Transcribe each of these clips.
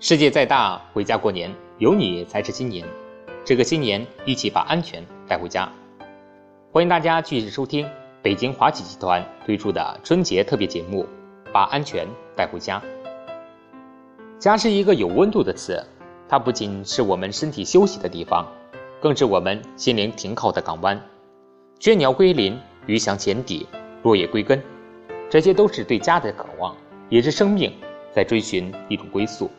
世界再大，回家过年，有你才是新年。这个新年，一起把安全带回家。欢迎大家继续收听北京华企集团推出的春节特别节目《把安全带回家》。家是一个有温度的词，它不仅是我们身体休息的地方，更是我们心灵停靠的港湾。倦鸟归林，鱼翔浅底，落叶归根，这些都是对家的渴望，也是生命在追寻一种归宿。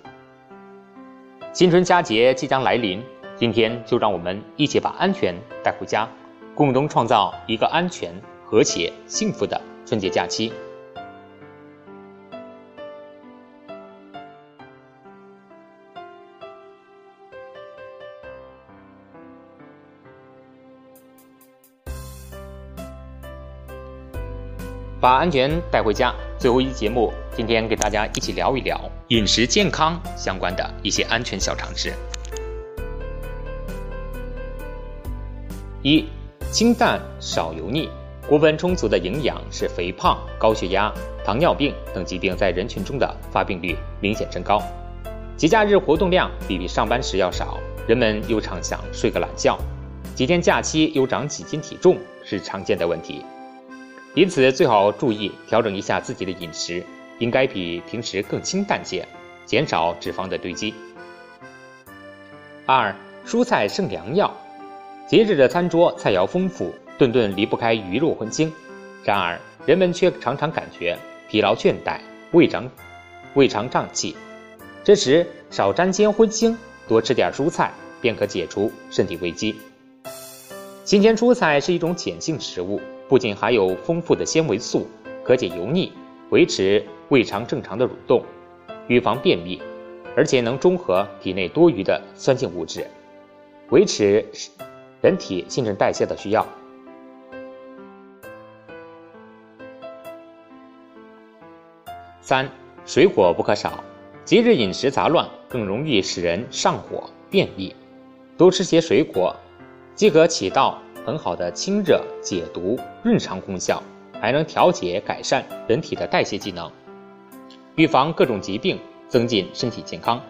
新春佳节即将来临，今天就让我们一起把安全带回家，共同创造一个安全、和谐、幸福的春节假期。把安全带回家。最后一期节目，今天给大家一起聊一聊饮食健康相关的一些安全小常识。一、清淡少油腻。过分充足的营养使肥胖、高血压、糖尿病等疾病在人群中的发病率明显升高。节假日活动量比比上班时要少，人们又常想睡个懒觉，几天假期又长几斤体重是常见的问题。因此，最好注意调整一下自己的饮食，应该比平时更清淡些，减少脂肪的堆积。二、蔬菜胜良药。节日的餐桌菜肴丰富，顿顿离不开鱼肉荤腥，然而人们却常常感觉疲劳倦怠、胃胀、胃肠胀气。这时少沾煎荤腥，多吃点蔬菜，便可解除身体危机。新鲜蔬菜是一种碱性食物。不仅含有丰富的纤维素，可解油腻，维持胃肠正常的蠕动，预防便秘，而且能中和体内多余的酸性物质，维持人体新陈代谢的需要。三，水果不可少。节日饮食杂乱，更容易使人上火、便秘，多吃些水果，即可起到。很好的清热解毒润肠功效，还能调节改善人体的代谢机能，预防各种疾病，增进身体健康。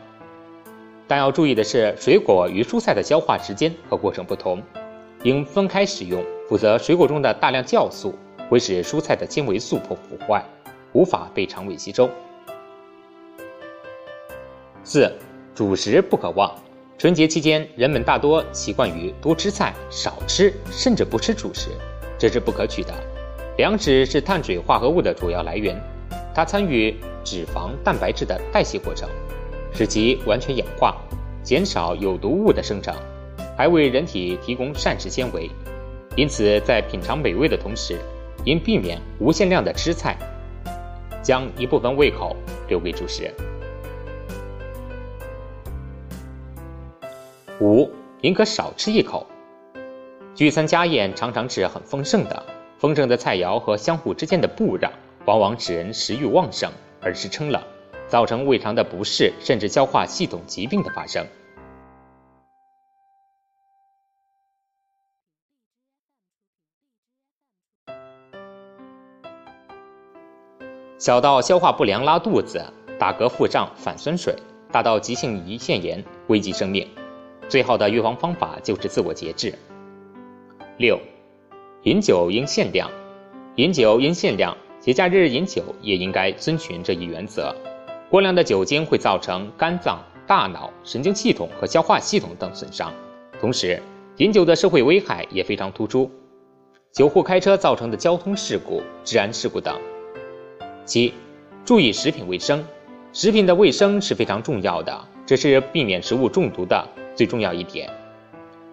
但要注意的是，水果与蔬菜的消化时间和过程不同，应分开使用，否则水果中的大量酵素会使蔬菜的纤维素破腐坏，无法被肠胃吸收。四，主食不可忘。春节期间，人们大多习惯于多吃菜、少吃甚至不吃主食，这是不可取的。粮食是碳水化合物的主要来源，它参与脂肪、蛋白质的代谢过程，使其完全氧化，减少有毒物的生成，还为人体提供膳食纤维。因此，在品尝美味的同时，应避免无限量的吃菜，将一部分胃口留给主食。五，宁可少吃一口。聚餐家宴常常是很丰盛的，丰盛的菜肴和相互之间的不让，往往使人食欲旺盛而吃撑了，造成胃肠的不适，甚至消化系统疾病的发生。小到消化不良拉肚子、打嗝腹胀反酸水，大到急性胰腺炎危及生命。最好的预防方法就是自我节制。六，饮酒应限量，饮酒应限量，节假日饮酒也应该遵循这一原则。过量的酒精会造成肝脏、大脑、神经系统和消化系统等损伤，同时饮酒的社会危害也非常突出，酒后开车造成的交通事故、治安事故等。七，注意食品卫生，食品的卫生是非常重要的，这是避免食物中毒的。最重要一点，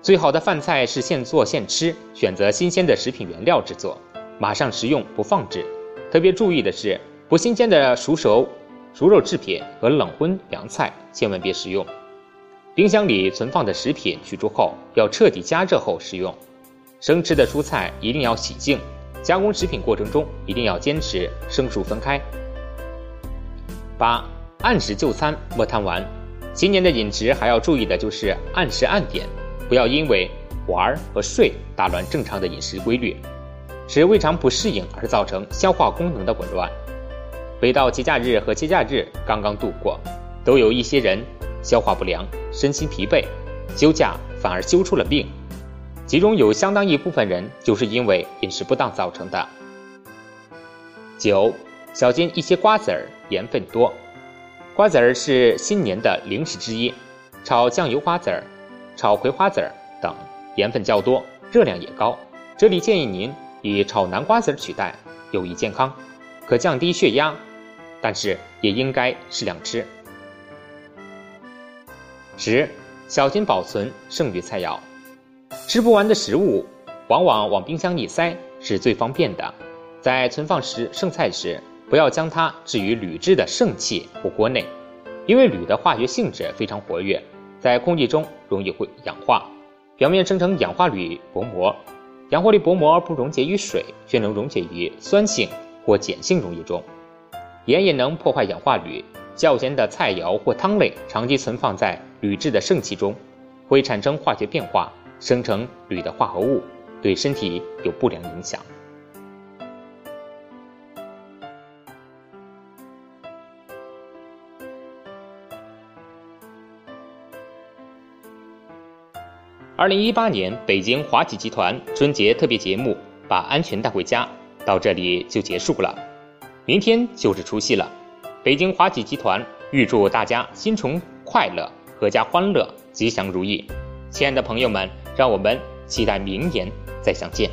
最好的饭菜是现做现吃，选择新鲜的食品原料制作，马上食用不放置。特别注意的是，不新鲜的熟熟熟肉制品和冷荤凉菜千万别食用。冰箱里存放的食品取出后要彻底加热后食用。生吃的蔬菜一定要洗净。加工食品过程中一定要坚持生熟分开。八，按时就餐，莫贪玩。今年的饮食还要注意的就是按时按点，不要因为玩和睡打乱正常的饮食规律，使胃肠不适应而造成消化功能的紊乱。每到节假日和节假日刚刚度过，都有一些人消化不良、身心疲惫，休假反而休出了病。其中有相当一部分人就是因为饮食不当造成的。九，小心一些瓜子儿盐分多。瓜子儿是新年的零食之一，炒酱油瓜子儿、炒葵花籽儿等盐分较多，热量也高。这里建议您以炒南瓜子儿取代，有益健康，可降低血压，但是也应该适量吃。十，小心保存剩余菜肴。吃不完的食物，往往往冰箱一塞是最方便的。在存放时剩菜时，不要将它置于铝制的盛器或锅内，因为铝的化学性质非常活跃，在空气中容易会氧化，表面生成氧化铝薄膜。氧化铝薄膜不溶解于水，却能溶解于酸性或碱性溶液中。盐也能破坏氧化铝。较咸的菜肴或汤类长期存放在铝制的盛器中，会产生化学变化。生成铝的化合物对身体有不良影响。二零一八年北京华企集团春节特别节目《把安全带回家》到这里就结束了，明天就是除夕了。北京华企集团预祝大家新春快乐，阖家欢乐，吉祥如意。亲爱的朋友们。让我们期待明年再相见。